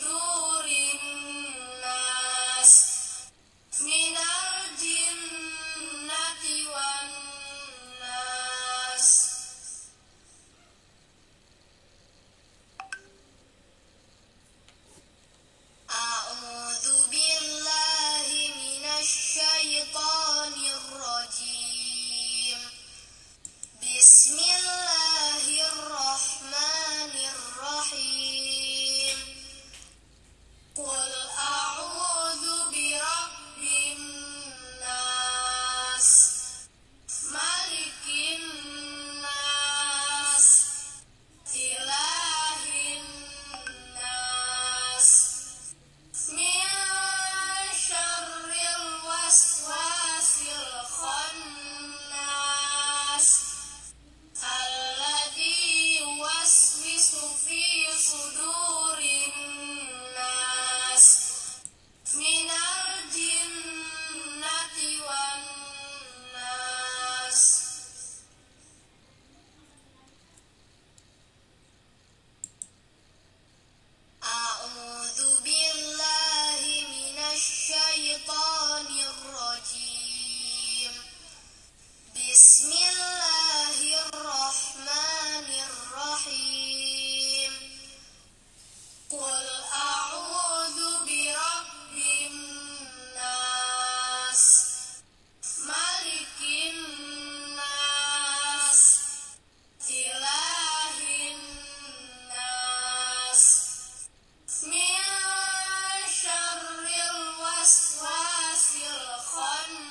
صدور Sun.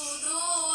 صدور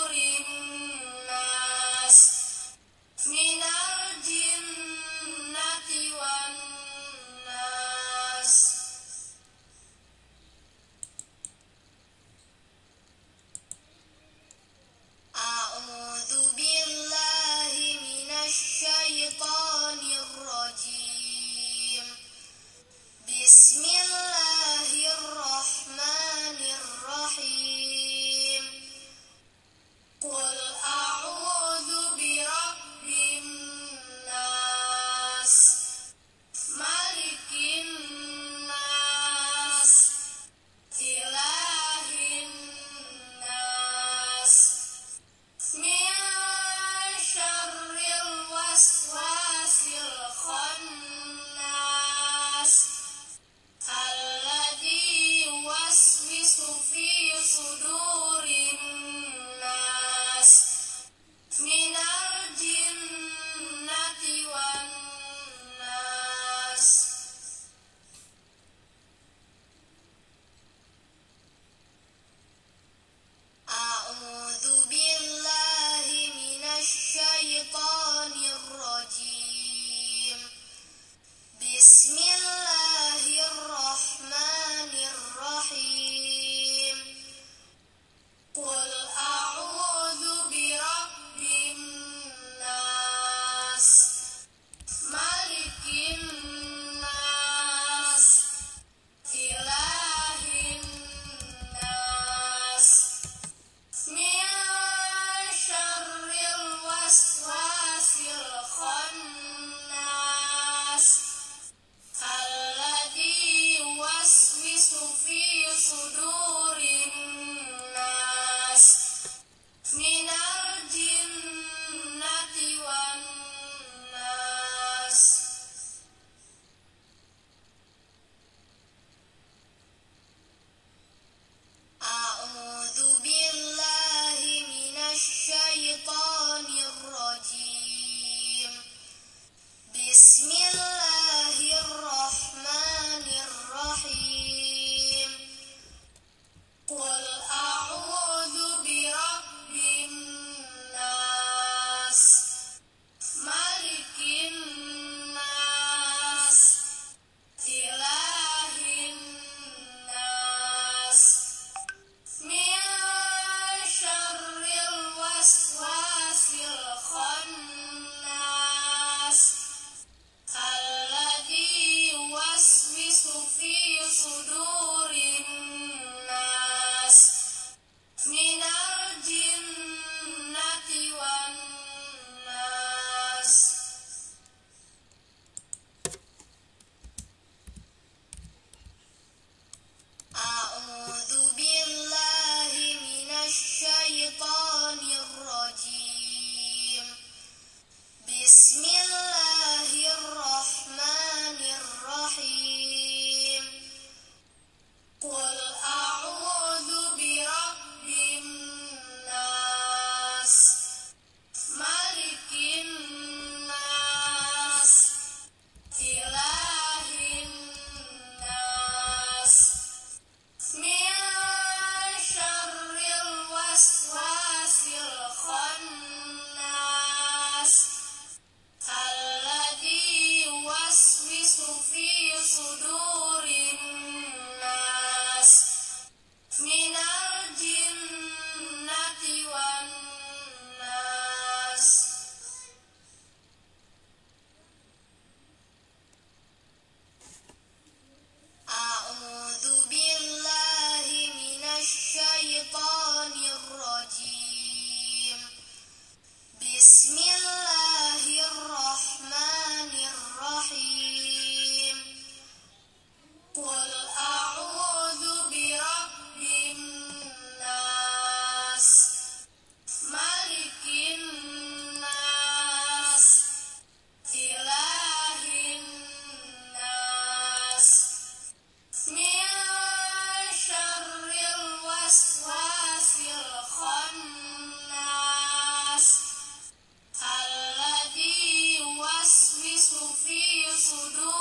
absurdo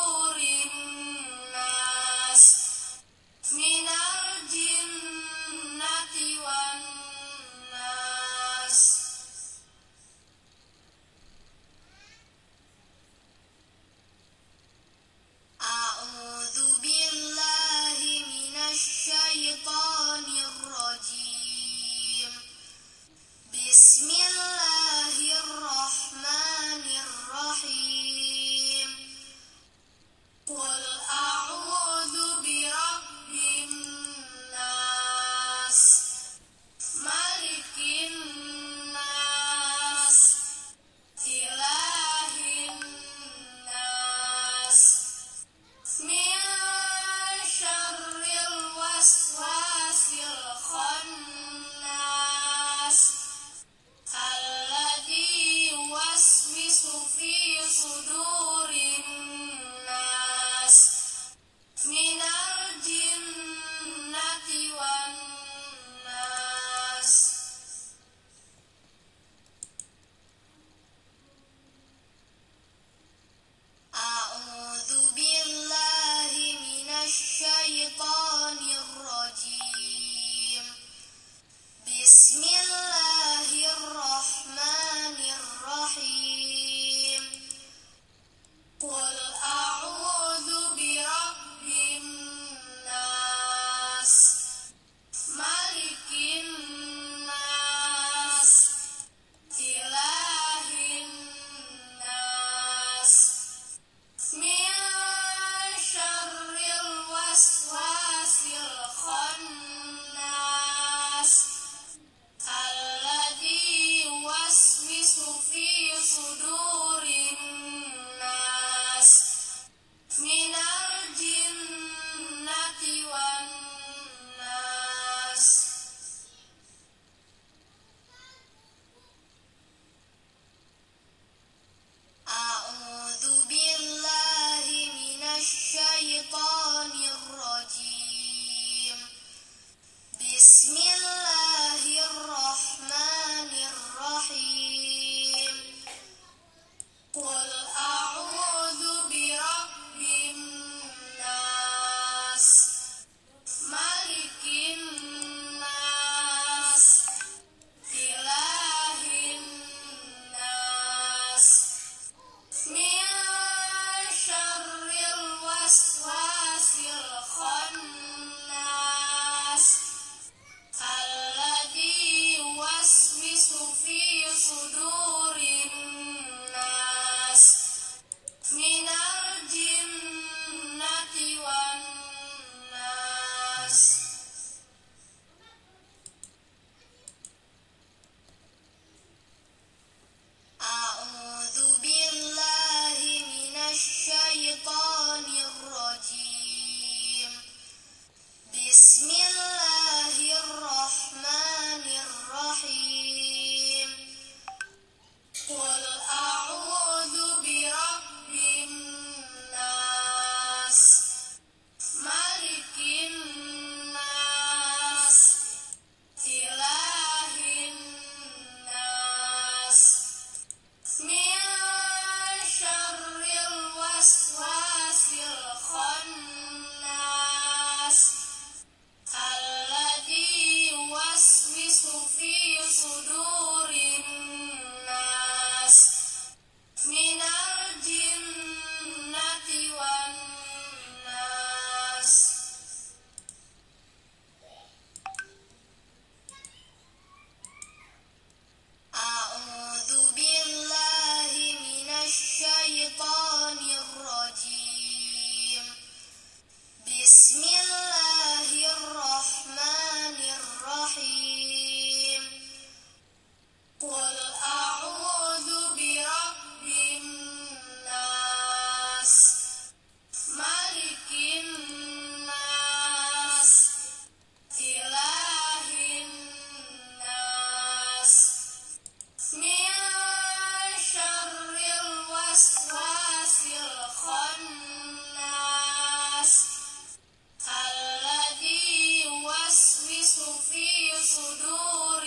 صدور